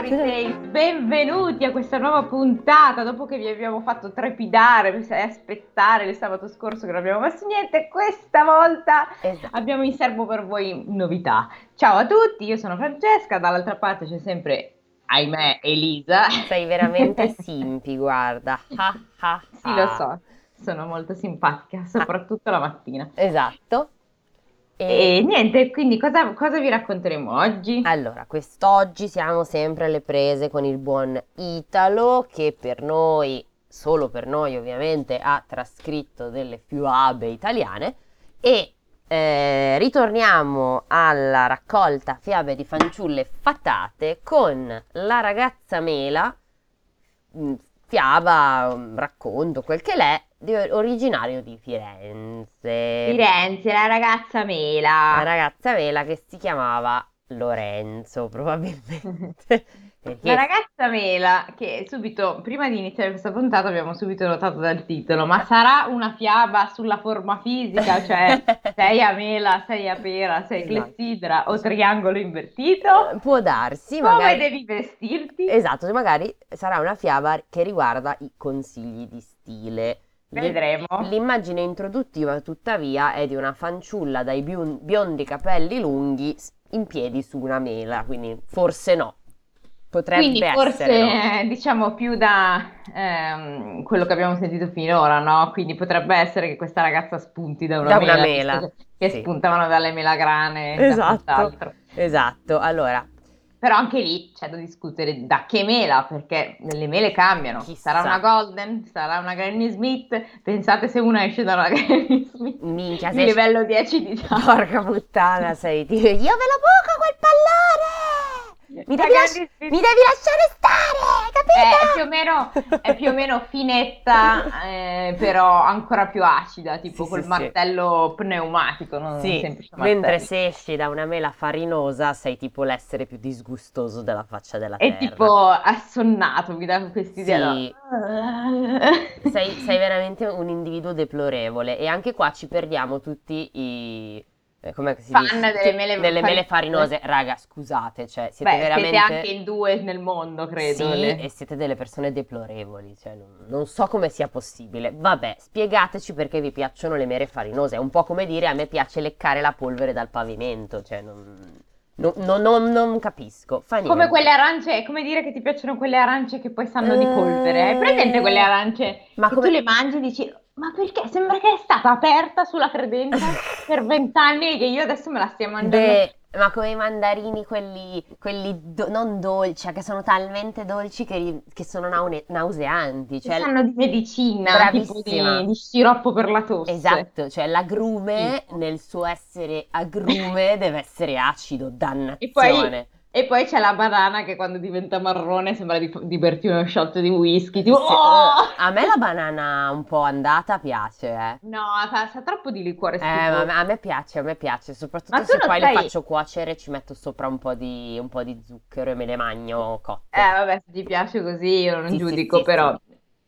fuori sales, benvenuti a questa nuova puntata. Dopo che vi abbiamo fatto trepidare e aspettare il sabato scorso che non abbiamo messo niente, questa volta esatto. abbiamo in serbo per voi novità. Ciao a tutti, io sono Francesca, dall'altra parte c'è sempre, ahimè, Elisa. Sei veramente simpi, guarda. Ha, ha, sì, lo so, sono molto simpatica, soprattutto la mattina. Esatto. E, niente, quindi cosa, cosa, vi racconteremo oggi? Allora, quest'oggi siamo sempre alle prese con il buon Italo che per noi, solo per noi ovviamente, ha trascritto delle fiabe italiane e eh, ritorniamo alla raccolta fiabe di fanciulle fatate con la ragazza Mela, mm, fiaba, mm, racconto, quel che l'è, di, originario di Firenze. Firenze, la ragazza Mela. La ragazza Mela che si chiamava Lorenzo, probabilmente. Perché... La ragazza Mela, che subito, prima di iniziare questa puntata, abbiamo subito notato dal titolo, ma sarà una fiaba sulla forma fisica, cioè sei a mela, sei a pera, sei esatto. clessidra o triangolo invertito? Può darsi, Come magari... devi vestirti? Esatto, magari sarà una fiaba che riguarda i consigli di stile. Vedremo. L'immagine introduttiva, tuttavia, è di una fanciulla dai biondi capelli lunghi in piedi su una mela, quindi forse no. Potrebbe Quindi forse essere, no? diciamo più da ehm, quello che abbiamo sentito finora, no? Quindi potrebbe essere che questa ragazza spunti da una da mela, una mela che sì. spuntavano dalle melagrane. Esatto, esatto. Allora, però anche lì c'è da discutere da che mela, perché le mele cambiano. Chissà. Sarà una Golden, sarà una Granny Smith. Pensate se una esce da una Granny Smith. Minchia, di livello 10 di già. Porca puttana, sei io ve lo buco quel pallone! Mi devi, lasci- mi devi, lasciare stare, capito? È più o meno, è più o meno finetta, eh, però ancora più acida, tipo sì, col sì, martello sì. pneumatico, non sì, semplice martello. Mentre se esci da una mela farinosa sei tipo l'essere più disgustoso della faccia della terra. È tipo assonnato, mi dà quest'idea. Sì. sei, sei veramente un individuo deplorevole e anche qua ci perdiamo tutti i eh, come si fan dice? delle mele, delle mele farinose. Raga, scusate, cioè siete Beh, veramente... siete anche in due nel mondo, credo. Sì, e siete delle persone deplorevoli, cioè non, non, so come sia possibile. Vabbè, spiegateci perché vi piacciono le mele farinose. È un po' come dire a me piace leccare la polvere dal pavimento, cioè non... No, no, no, non capisco. Fa come quelle arance, è come dire che ti piacciono quelle arance che poi sanno di polvere. Hai presente quelle arance ma che come... tu le mangi e dici ma perché sembra che è stata aperta sulla credenza per vent'anni e che io adesso me la stia mangiando? Beh, ma come i mandarini, quelli, quelli do- non dolci, cioè che sono talmente dolci che, che sono naune- nauseanti. Cioè, sanno di medicina, tipo di, di, sciroppo per la tosse. Esatto, cioè l'agrume sì. nel suo essere agrume deve essere acido, dannazione. E poi e poi c'è la banana che quando diventa marrone sembra di, di berti uno shot di whisky. Tipo, sì, oh! A me la banana un po' andata piace, eh. No, sa, sa troppo di liquore eh, ma a me piace, a me piace. Soprattutto se poi stai... le faccio cuocere ci metto sopra un po, di, un po' di zucchero e me le magno cotte. Eh, vabbè, se ti piace così io non sì, giudico, sì, però...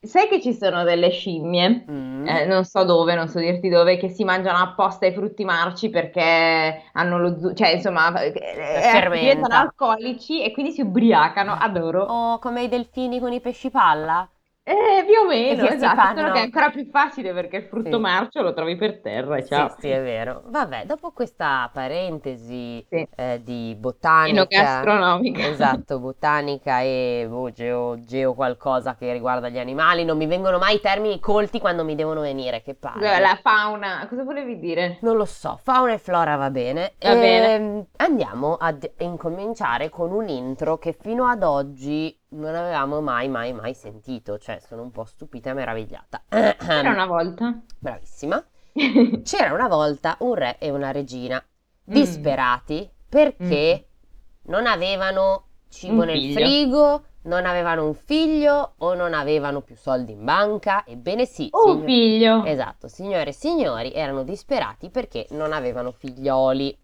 Sai che ci sono delle scimmie, mm. eh, non so dove, non so dirti dove, che si mangiano apposta i frutti marci perché hanno lo zucchero, cioè insomma, eh, eh, diventano alcolici e quindi si ubriacano, adoro. O come i delfini con i pesci palla? Eh, più o meno, esatto, fanno... solo che è ancora più facile perché il frutto sì. marcio lo trovi per terra e ciao. Sì, sì, è vero. Vabbè, dopo questa parentesi sì. eh, di botanica... gastronomica. Esatto, botanica e oh, geo, geo, qualcosa che riguarda gli animali, non mi vengono mai i termini colti quando mi devono venire, che palle. La fauna, cosa volevi dire? Non lo so, fauna e flora va bene. Va e, bene. Ehm, andiamo a incominciare con un intro che fino ad oggi non avevamo mai, mai, mai sentito. Cioè, sono un po' stupita e meravigliata. C'era una volta. Bravissima. C'era una volta un re e una regina mm. disperati mm. perché mm. non avevano cibo un nel figlio. frigo, non avevano un figlio o non avevano più soldi in banca. Ebbene sì. Un signor... figlio. Esatto, signore e signori erano disperati perché non avevano figlioli.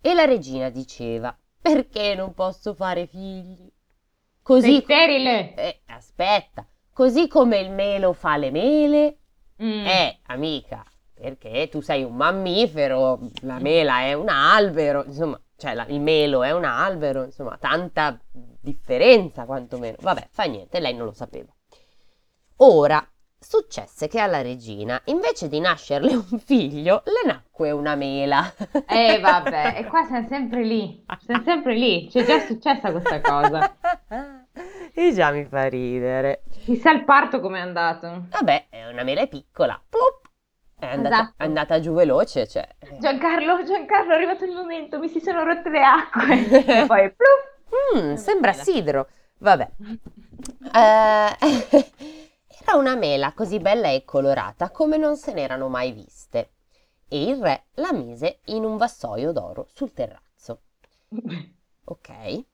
E la regina diceva, perché non posso fare figli? Così, Sei sterile. Eh, aspetta, così come il melo fa le mele, mm. eh, amica, perché tu sei un mammifero, la mela è un albero, insomma, cioè la, il melo è un albero, insomma, tanta differenza quantomeno. Vabbè, fa niente, lei non lo sapeva. Ora, successe che alla regina, invece di nascerle un figlio, le nacque una mela. Eh vabbè, e qua siamo sempre lì, siamo sempre lì, c'è già successa questa cosa. E già mi fa ridere. Chissà il parto com'è andato. Vabbè, è una mela piccola. Plup. È andata, Esatto. è andata giù veloce, cioè. Giancarlo, Giancarlo, è arrivato il momento, mi si sono rotte le acque. E poi, plup. Mm, sembra sidro. Vabbè. Eh, era una mela così bella e colorata come non se n'erano mai viste. E il re la mise in un vassoio d'oro sul terrazzo. Ok?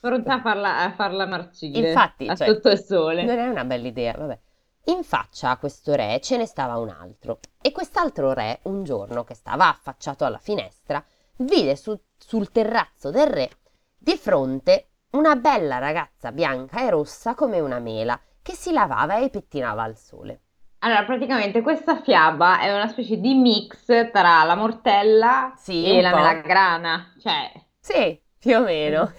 Pronta a farla, a farla marcire. Infatti, a cioè, sotto il sole. Non è una bella idea, vabbè. In faccia a questo re ce ne stava un altro. E quest'altro re, un giorno che stava affacciato alla finestra, vide su- sul terrazzo del re di fronte una bella ragazza bianca e rossa come una mela che si lavava e pettinava al sole. Allora, praticamente questa fiaba è una specie di mix tra la mortella Sì, e la po'. melagrana. Cioè, Sì, più o meno.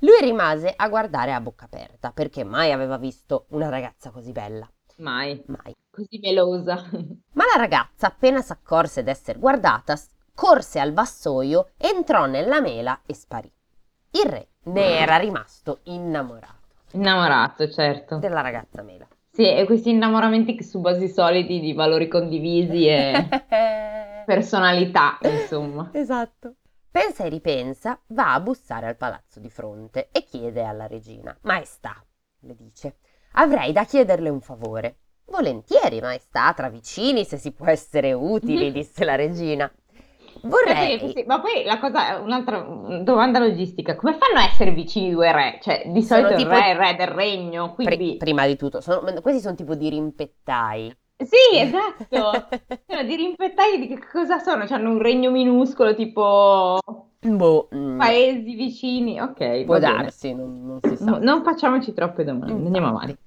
Lui rimase a guardare a bocca aperta perché mai aveva visto una ragazza così bella. mai. Mai. Così melosa. Ma la ragazza, appena s'accorse d'essere guardata, corse al vassoio, entrò nella mela e sparì. Il re ne era rimasto innamorato Innamorato, certo. della ragazza mela. Sì, e questi innamoramenti che su basi solidi di valori condivisi e personalità, insomma. Esatto. Pensa e ripensa, va a bussare al palazzo di fronte e chiede alla regina: Maestà, le dice, avrei da chiederle un favore. Volentieri, maestà, tra vicini, se si può essere utili, disse la regina. Vorrei. Sì, sì, ma poi la cosa, un'altra domanda logistica, come fanno a essere vicini due re? Cioè, di Sono solito il tipo- re è il re del regno, quindi... prima di tutto, sono- questi sono tipo di rimpettai. Sì, esatto! Sono di rimpettai di che cosa sono? Hanno un regno minuscolo, tipo Boh, mm, paesi vicini, ok, può darsi, non, non si sa. No, non facciamoci troppe domande, andiamo Infatti. avanti.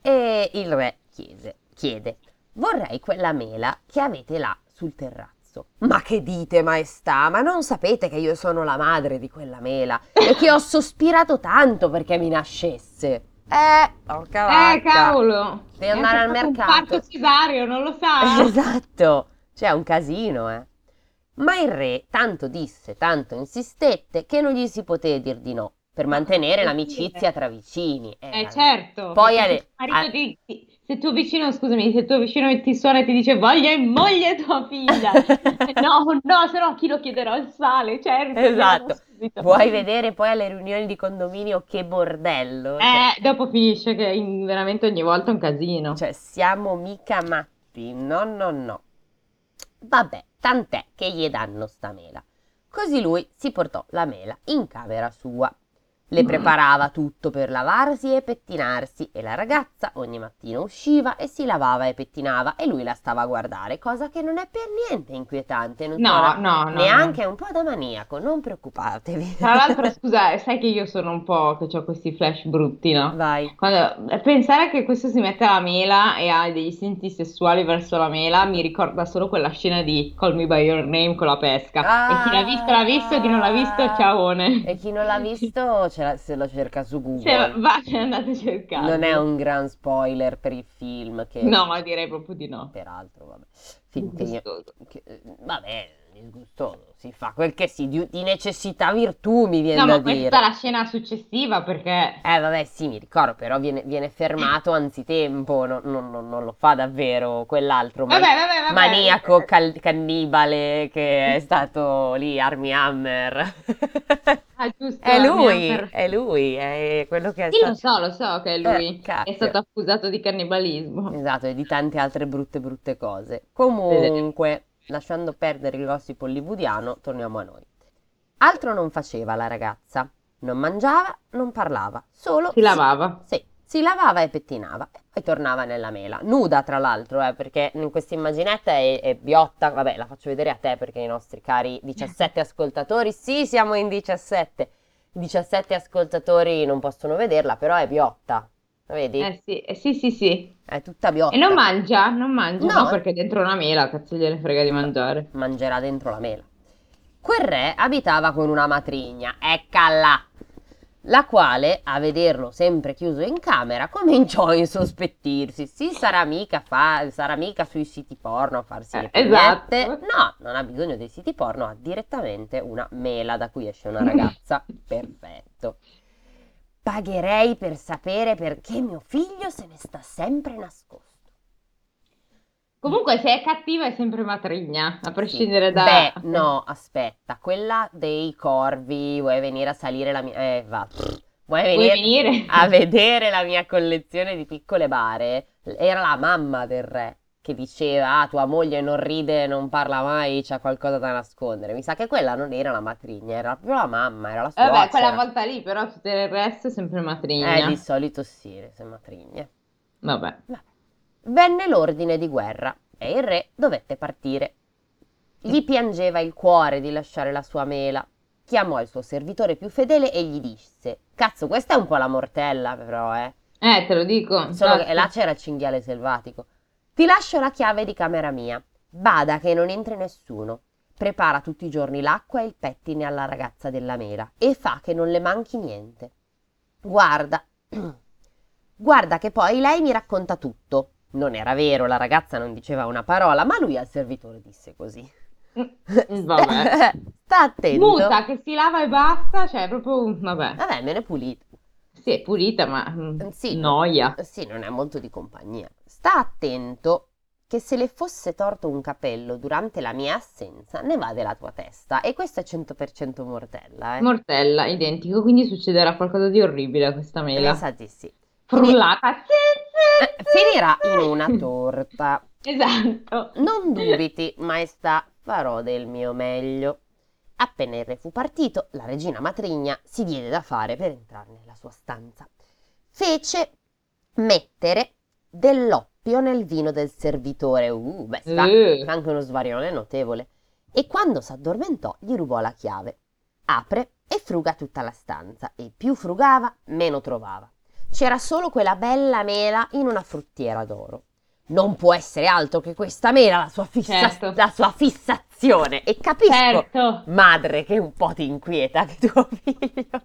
E il re chiese, chiede, vorrei quella mela che avete là sul terrazzo. Ma che dite, maestà? Ma non sapete che io sono la madre di quella mela e che ho sospirato tanto perché mi nascesse? Eh, porca vacca. Eh, cavolo! Devi andare al mercato. Un parto cesareo, non lo sa? Esatto, cioè è un casino, eh. Ma il re tanto disse, tanto insistette che non gli si poté dir di no, per mantenere l'amicizia tra vicini. Eh, Eh certo, Poi alle- se tuo se tuo vicino, scusami, se tuo vicino ti suona e ti dice voglio in moglie tua figlia, no, no, se no a chi lo chiederò il sale, certo, Esatto. Vuoi vedere poi alle riunioni di condominio che bordello? Cioè, Eh, dopo finisce che in- veramente ogni volta è un casino. cioè, siamo mica matti, no, no, no. Vabbè, tant'è che gli danno sta mela. Così lui si portò la mela in camera sua. Le preparava tutto per lavarsi e pettinarsi e la ragazza ogni mattino usciva e si lavava e pettinava e lui la stava a guardare, cosa che non è per niente inquietante, non No, no, no, neanche un po' da maniaco, non preoccupatevi. Tra l'altro, scusa, sai che io sono un po' che ho questi flash brutti, no? Vai. Quando, eh, pensare che questo si mette alla mela e ha degli istinti sessuali verso la mela mi ricorda solo quella scena di Call Me By Your Name con la pesca. E chi l'ha visto l'ha visto, chi non l'ha visto, ciaone. E chi non l'ha visto ce la- se lo cerca su Google. Cioè, va, andate a cercare. Non è un gran spoiler per il film che No, ma direi proprio di no. peraltro, vabbè. Film che che- vabbè, disgustoso, si fa quel che si, di, di necessità virtù mi viene No, da ma questa dire. è la scena successiva perché... Eh, vabbè, sì, mi ricordo, però viene, viene fermato anzitempo, non, non- non- non lo fa davvero quell'altro Vabbè, vabbè, vabbè. maniaco cal- cannibale che è stato lì, Army Hammer. Ah, giusto, È lui, Hammer. è lui, è quello che è Sì, lo stato... so, lo so che è lui. Eh. È stato accusato di cannibalismo. Esatto, e di tante altre brutte brutte cose. Comunque, lasciando perdere il gossip hollywoodiano, torniamo a noi. Altro non faceva la ragazza. Non mangiava, non parlava, solo Si lavava. Sì, si lavava e pettinava e poi tornava nella mela, nuda tra l'altro, eh, perché in questa immaginetta è, è biotta, vabbè la faccio vedere a te perché i nostri cari 17 ascoltatori, sì siamo in 17, 17 ascoltatori non possono vederla, però è biotta, vedi? Eh sì, eh, sì, sì, sì. È tutta biotta. E non mangia? Non mangia? No. No, perché dentro una mela, cazzo gliene frega di mangiare. mangerà dentro la mela. Quel re abitava con una matrigna, eccola, la quale, a vederlo sempre chiuso in camera, cominciò a insospettirsi. Sì, sarà mica, fa, sarà mica sui siti porno a farsi le Eh, esatto. No, non ha bisogno dei siti porno, ha direttamente una mela da cui esce una ragazza. Perfetto. Pagherei per sapere perché mio figlio se ne sta sempre nascosto. Comunque, se è cattiva è sempre matrigna, a Sì. prescindere da... Beh, no, aspetta, quella dei corvi, vuoi venire a salire la mia... Eh, va. Vuoi Vuoi venire venire? a vedere la mia collezione di piccole bare? Era la mamma del re che diceva, ah, tua moglie non ride, non parla mai, c'ha qualcosa da nascondere. Mi sa che quella non era la matrigna, era proprio la mamma, era la Vabbè, suocera. quella volta lì, però tutto il resto è sempre matrigna. Eh, di solito sì, sue matrigne. Vabbè. Venne l'ordine di guerra e il re dovette partire. Gli piangeva il cuore di lasciare la sua mela. Chiamò il suo servitore più fedele e gli disse: Cazzo, questa è un po' la mortella, però, eh. Eh, te lo dico. Solo che infatti. là c'era il cinghiale selvatico. Ti lascio la chiave di camera mia. Bada che non entri nessuno. Prepara tutti i giorni l'acqua e il pettine alla ragazza della mela e fa che non le manchi niente. Guarda, guarda che poi lei mi racconta tutto. Non era vero, la ragazza non diceva una parola, ma lui al servitore disse così. Mm, Vabbè. Sta attento. Muta che si lava e basta, cioè proprio... Vabbè. Vabbè, me ne è pulito. Sì, è pulita, ma... mm, Sì. Noia. Sì, non è molto di compagnia. Sta attento che se le fosse torto un capello durante la mia assenza, ne va della tua testa. E questo è 100% mortella, eh. Mortella, identico, quindi succederà qualcosa di orribile a questa mela. Di sì. Frullata. Eh, Finirà in una torta. Esatto. Non dubiti, maestà, farò del mio meglio. Appena il re fu partito, la regina matrigna si diede da fare per entrare nella sua stanza. Fece mettere dell'oppio nel vino del servitore. Uh, beh, sta Eh. anche uno svarione notevole. E quando s'addormentò, gli rubò la chiave. Apre e fruga tutta la stanza, e più frugava, meno trovava. C'era solo quella bella mela in una fruttiera d'oro. Non può essere altro che questa mela la sua, fissa- Certo. la sua fissazione. E capisco, Certo. madre, che un po' ti inquieta che tuo figlio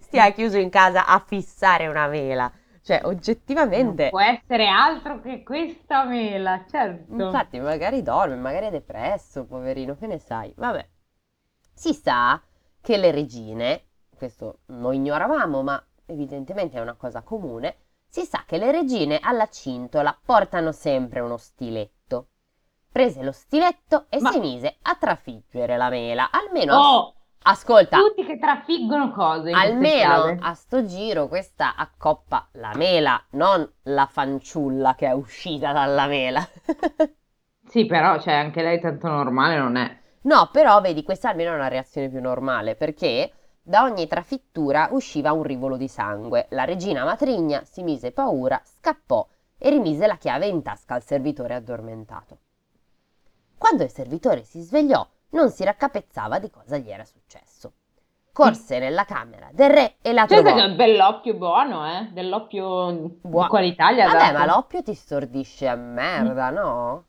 stia chiuso in casa a fissare una mela. Cioè, Non oggettivamente, può essere altro che questa mela, certo. infatti, magari dorme, magari è depresso, poverino, che ne sai? Vabbè. Si sa che le regine, questo lo ignoravamo, ma evidentemente è una cosa comune, si sa che le regine alla cintola portano sempre uno stiletto. Prese lo stiletto e Ma- si mise a trafiggere la mela. Almeno, Oh, ascolta, tutti che trafiggono cose almeno a sto giro questa accoppa la mela, non la fanciulla che è uscita dalla mela. Sì, però, cioè, anche lei tanto normale non è. No, però vedi, questa almeno è una reazione più normale, perché da ogni trafittura usciva un rivolo di sangue. La regina matrigna si mise paura, scappò e rimise la chiave in tasca al servitore addormentato. Quando il servitore si svegliò, non si raccapezzava di cosa gli era successo. Corse nella camera del re e la Cioè, trovò. questo è dell'oppio buono, eh? Dell'oppio di Buo- qualità gli ha Vabbè, dato. ma l'oppio ti stordisce a merda, no?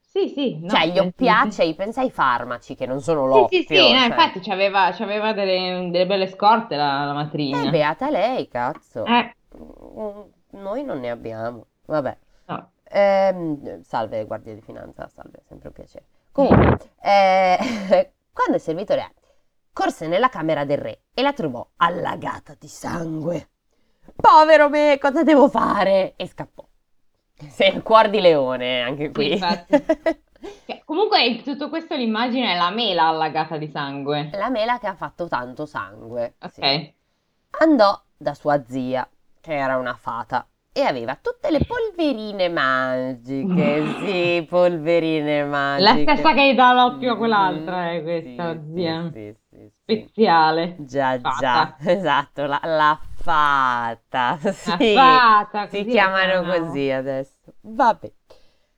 Sì, sì. no, cioè, gli sì, oppiacei, pensa ai farmaci che non sono Sì, l'oppio. sì, sì, no, cioè. infatti c'aveva, c'aveva delle, delle belle scorte la, la matrigna. Eh, beata lei, cazzo. Eh, Mm, Noi non ne abbiamo. Vabbè. no. Ehm, salve, guardia di finanza, salve, sempre un piacere. Comunque, eh, quando il servitore corse nella camera del re e la trovò allagata di sangue. Povero me, cosa devo fare? E scappò. Sei il cuor di leone, anche qui. infatti. Comunque in tutto questo l'immagine è la mela allagata di sangue. La mela che ha fatto tanto sangue. Ok. Sì. Andò da sua zia, che era una fata, e aveva tutte le polverine magiche. Sì, polverine La magiche. stessa che dà l'oppio a Mm, quell'altra è questa sì, zia. Sì, sì. Speziale. Già, Fata. già, esatto, la, la fata. La Sì, fata, si la chiamano chiamano. così adesso. Vabbè.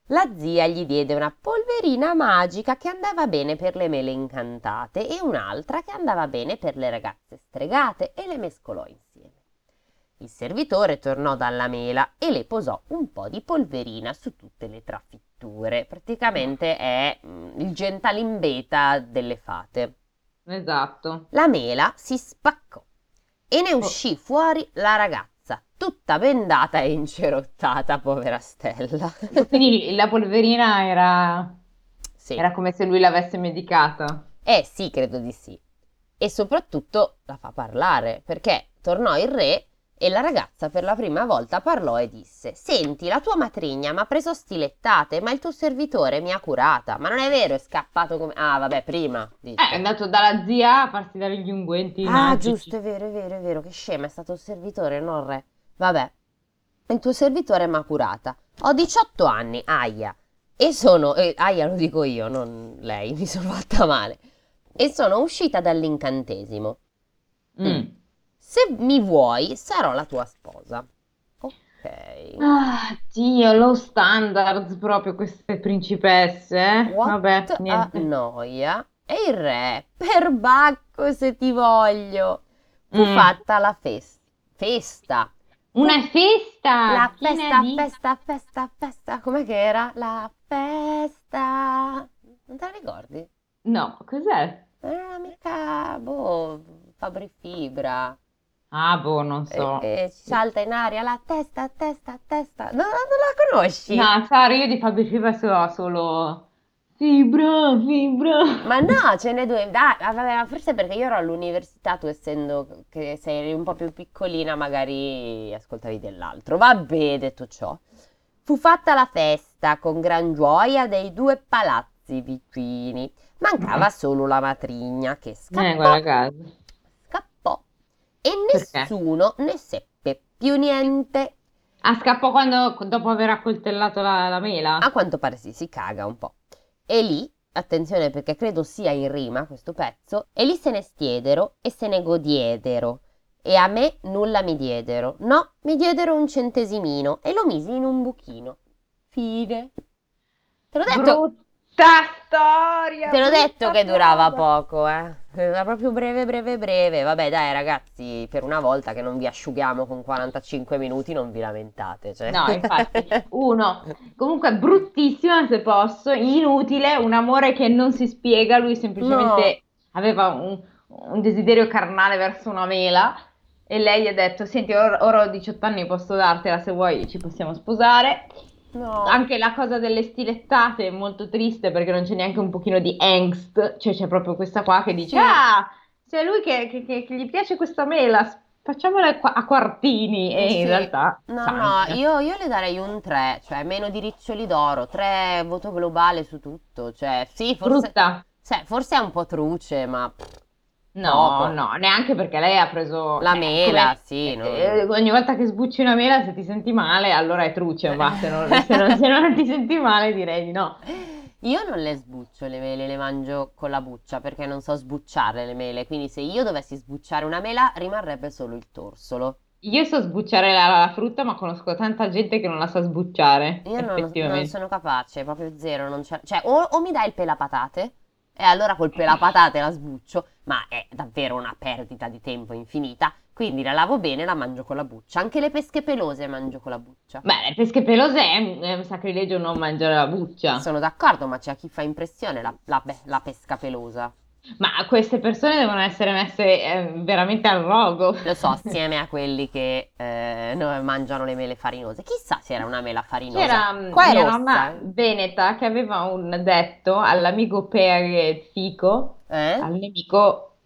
La zia gli diede una polverina magica che andava bene per le mele incantate e un'altra che andava bene per le ragazze stregate e le mescolò insieme. Il servitore tornò dalla mela e le posò un po' di polverina su tutte le trafitture. Praticamente è mm, il gentalimbeta delle fate. Esatto. La mela si spaccò. e ne oh. uscì fuori la ragazza, tutta bendata e incerottata, povera Stella. Quindi la polverina era... Sì. Era come se lui l'avesse medicata. Eh sì, credo di sì. E soprattutto la fa parlare, perché tornò il re e la ragazza per la prima volta parlò e disse: Senti, la tua matrigna mi ha preso stilettate, ma il tuo servitore mi ha curata. Ma non è vero, è scappato come. Ah, vabbè, prima. Dice. Eh, è andato dalla zia a farsi dare gli unguenti. Ah, magici. giusto, è vero, è vero, è vero. Che scema, è stato il servitore, non il re. Vabbè, il tuo servitore mi ha curata. Ho 18 anni, aia. E sono. Eh, aia, lo dico io, non lei, mi sono fatta male. E sono uscita dall'incantesimo. Mm. mm. Se mi vuoi, sarò la tua sposa. Ok. Ah, Dio, low standards proprio queste principesse. Eh? What Vabbè, niente. noia. E il re, per bacco se ti voglio. Fu mm. fatta la festa. Festa. Una festa! La festa, di... festa, festa, festa. Com'è che era? La festa. Non te la ricordi? No, cos'è? Era mica, boh, Fabri Fibra. Ah, boh, non so. E, e salta in aria la testa, testa, testa. No, non la conosci? No, Sara, io di Fabio Fibra so solo fibra, fibra. Ma no, ce n'è due. Dai, vabbè, forse perché io ero all'università, tu essendo che sei un po' più piccolina, magari ascoltavi dell'altro. Vabbè, detto ciò. Fu fatta la festa con gran gioia dei due palazzi vicini. Mancava mm. solo la matrigna che scappò. Eh, guarda caso e nessuno Perché? ne seppe più niente. Ah, scappò quando, dopo aver accoltellato la, la mela? A quanto pare sì, si caga un po'. E lì, attenzione perché credo sia in rima questo pezzo, e lì se ne stiedero e se ne godiedero. E a me nulla mi diedero. No, mi diedero un centesimino e lo misi in un buchino. Fine. Te l'ho detto. Brutto storia! Te l'ho detto che durava poco, eh. Era proprio breve, breve, breve. Vabbè, dai, ragazzi, per una volta che non vi asciughiamo con 45 minuti, non vi lamentate. Cioè. No, infatti, uno, comunque bruttissima se posso, inutile, un amore che non si spiega. Lui semplicemente no. aveva un, un desiderio carnale verso una mela. E lei gli ha detto: Senti, ora, ora ho 18 anni, posso dartela se vuoi, ci possiamo sposare. No. Anche la cosa delle stilettate è molto triste perché non c'è neanche un pochino di angst, cioè c'è proprio questa qua che dice: sì. Ah, c'è lui che, che, che, che, gli piace questa mela, facciamola a quartini. E sì. in realtà. No, no, io, io, le darei un 3, cioè meno di riccioli d'oro, 3 voto globale su tutto. Cioè, sì, forse. Cioè, forse è un po' truce, ma. No, Poco. no, neanche perché lei ha preso la eh, mela, come, sì. No. Eh, ogni volta che sbucci una mela, se ti senti male, allora è truce, ma se non, se, non, se non, ti senti male, direi di no. Io non le sbuccio le mele, le mangio con la buccia perché non so sbucciare le mele. Quindi, se io dovessi sbucciare una mela, rimarrebbe solo il torsolo. Io so sbucciare la, la frutta, ma conosco tanta gente che non la sa sbucciare. Io non, non sono capace, proprio zero. cioè, o, o mi dai il pelapatate e allora col pelapatate la sbuccio, ma è davvero una perdita di tempo infinita. Quindi la lavo bene e la mangio con la buccia. Anche le pesche pelose mangio con la buccia. Beh, le pesche pelose è, è un sacrilegio non mangiare la buccia. Sono d'accordo, ma c'è a chi fa impressione la, la, la pesca pelosa. Ma queste persone devono essere messe eh, veramente al rogo. Lo so, assieme a quelli che eh, mangiano le mele farinose. Chissà se era una mela farinosa. C'era Qua mia nonna veneta che aveva un detto all'amico Peare Fico, eh? al nemico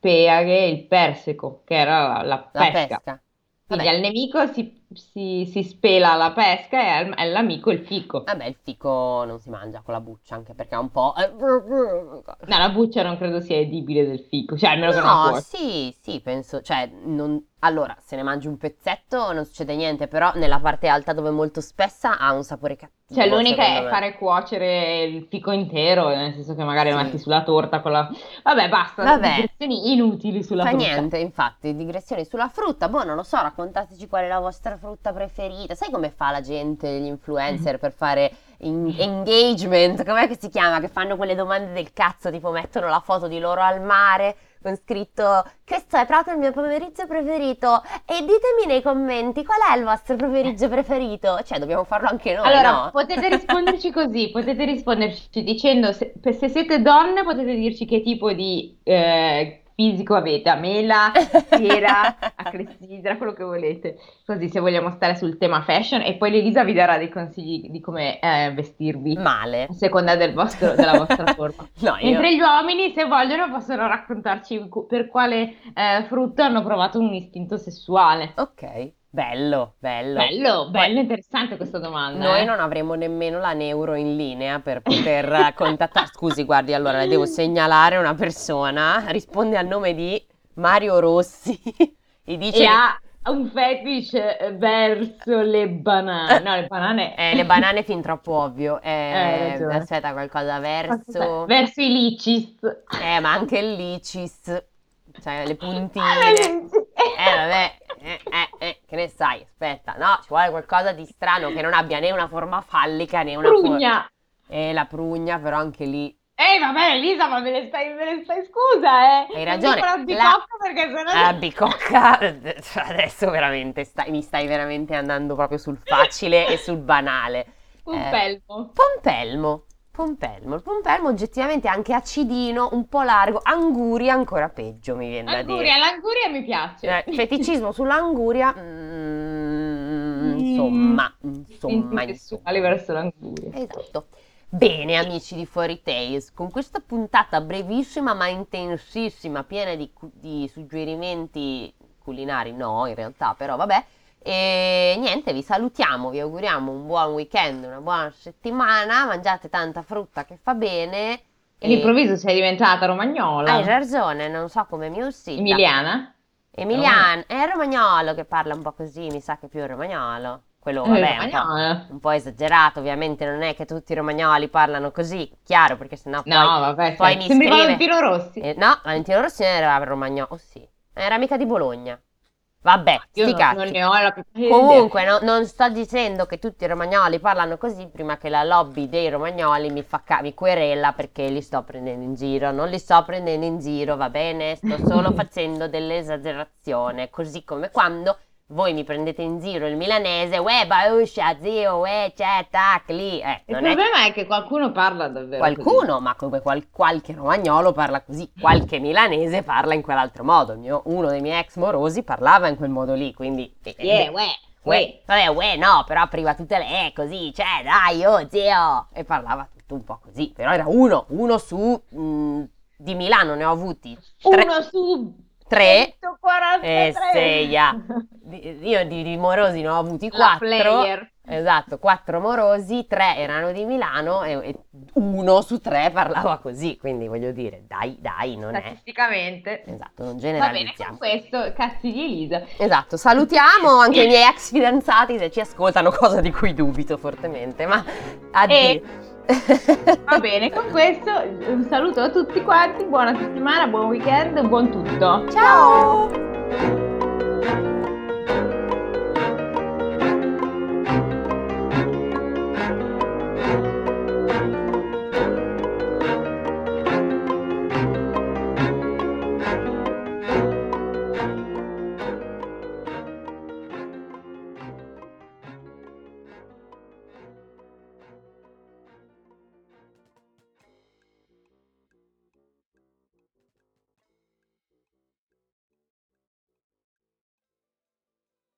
Peare il persico, che era la, la pesca. La pesca. Quindi al nemico si si, si spela la pesca e all'amico il fico. Vabbè, il fico non si mangia con la buccia, anche perché è un po'... No, la buccia non credo sia edibile del fico, cioè almeno no, che non No, sì, sì, penso, cioè, non, allora, se ne mangi un pezzetto non succede niente, però nella parte alta dove è molto spessa ha un sapore cattivo. Cioè, l'unica è me. fare cuocere il fico intero, nel senso che magari sì. lo metti sulla torta con la... Vabbè, basta, Vabbè. digressioni inutili sulla Fa frutta. niente, infatti, digressioni sulla frutta. Boh, non lo so, raccontateci qual è la vostra frutta preferita. Sai come fa la gente, gli influencer, per fare in- engagement? Com'è che si chiama? Che fanno quelle domande del cazzo, tipo mettono la foto di loro al mare con scritto questo è proprio il mio pomeriggio preferito e ditemi nei commenti qual è il vostro pomeriggio preferito. Cioè, dobbiamo farlo anche noi, Allora, no? potete risponderci così, potete risponderci dicendo se, se siete donne potete dirci che tipo di eh, fisico avete, a mela, sera, a clessidra, quello che volete. Così se vogliamo stare sul tema fashion e poi Elisa vi darà dei consigli di come eh, vestirvi. Male. A seconda del vostro, della vostra forma. no, io... Mentre gli uomini, se vogliono, possono raccontarci per quale eh, frutto hanno provato un istinto sessuale. Ok. Bello, bello. Bello, bello, interessante questa domanda. Noi eh. non avremo nemmeno la neuro in linea per poter contattare. Scusi, guardi, allora le devo segnalare una persona, risponde al nome di Mario Rossi e dice... E ha un fetish verso le banane. No, le banane... Eh, le banane fin troppo ovvio. Eh, eh, aspetta, qualcosa verso... Verso i licis. Eh, ma anche il licis. Cioè, le puntine. Eh, vabbè, eh, eh, eh, che ne sai? Aspetta, no, ci vuole qualcosa di strano che non abbia né una forma fallica né una prugna. forma. Eh, la prugna, però anche lì. Eh, vabbè, Elisa, ma me ne stai, me ne stai scusa, eh. Hai ragione. La bicocca perché sennò... La bicocca, adesso veramente, stai, mi stai veramente andando proprio sul facile e sul banale. Pompelmo. Eh, pompelmo. Pompelmo, il pompelmo oggettivamente è anche acidino, un po' largo, anguria ancora peggio mi viene anguria, da dire. L'anguria mi piace. Eh, feticismo sull'anguria, mm, insomma, insomma, insomma. verso l'anguria. Esatto. Bene amici di Fuori Tales, con questa puntata brevissima ma intensissima, piena di, di suggerimenti culinari, no in realtà, però vabbè, e niente, vi salutiamo, vi auguriamo un buon weekend, una buona settimana, mangiate tanta frutta che fa bene. E... All'improvviso sei diventata romagnola. Hai ragione, non so come mi è uscita. Emiliana? Emiliana, è romagnolo che parla un po' così, mi sa che è più romagnolo. Quello, vabbè, un po', un po', esagerato, ovviamente non è che tutti i romagnoli parlano così, chiaro, perché sennò poi, no, vabbè, poi mi scrive... Valentino Rossi. Eh, no, Valentino Rossi era romagnolo, oh sì, era mica di Bologna. Vabbè, Io sti non, non ne ho la più Comunque, no, non sto dicendo che tutti i romagnoli parlano così prima che la lobby dei romagnoli mi, fa ca- mi querela perché li sto prendendo in giro. Non li sto prendendo in giro, va bene? Sto solo facendo dell'esagerazione. Così come quando voi mi prendete in giro il milanese, uè, bauscia, zio, uè, c'è, tac, lì. Eh, il problema è... è... che qualcuno parla davvero Qualcuno, così. ma come qual- qualche romagnolo parla così, qualche milanese parla in quell'altro modo. Mio, uno dei miei ex morosi parlava in quel modo lì, quindi... Yeah, uè. Uè, vabbè, uè, no, però apriva tutte le E così, cioè, dai, oh, zio! E parlava tutto un po' così, però era uno, uno su... Mh, di Milano ne ho avuti. Tre... Uno su 3 143. e 6 io di, di, morosi ne ho avuti 4 esatto 4 morosi 3 erano di Milano e, e, uno su 3 parlava così quindi voglio dire dai dai non statisticamente. È esatto non generalizziamo va bene con questo cazzi di Elisa esatto salutiamo anche i miei ex fidanzati se ci ascoltano cosa di cui dubito fortemente ma addio. e... Va bene, con questo un saluto a tutti quanti, buona settimana, buon weekend, buon tutto. Ciao!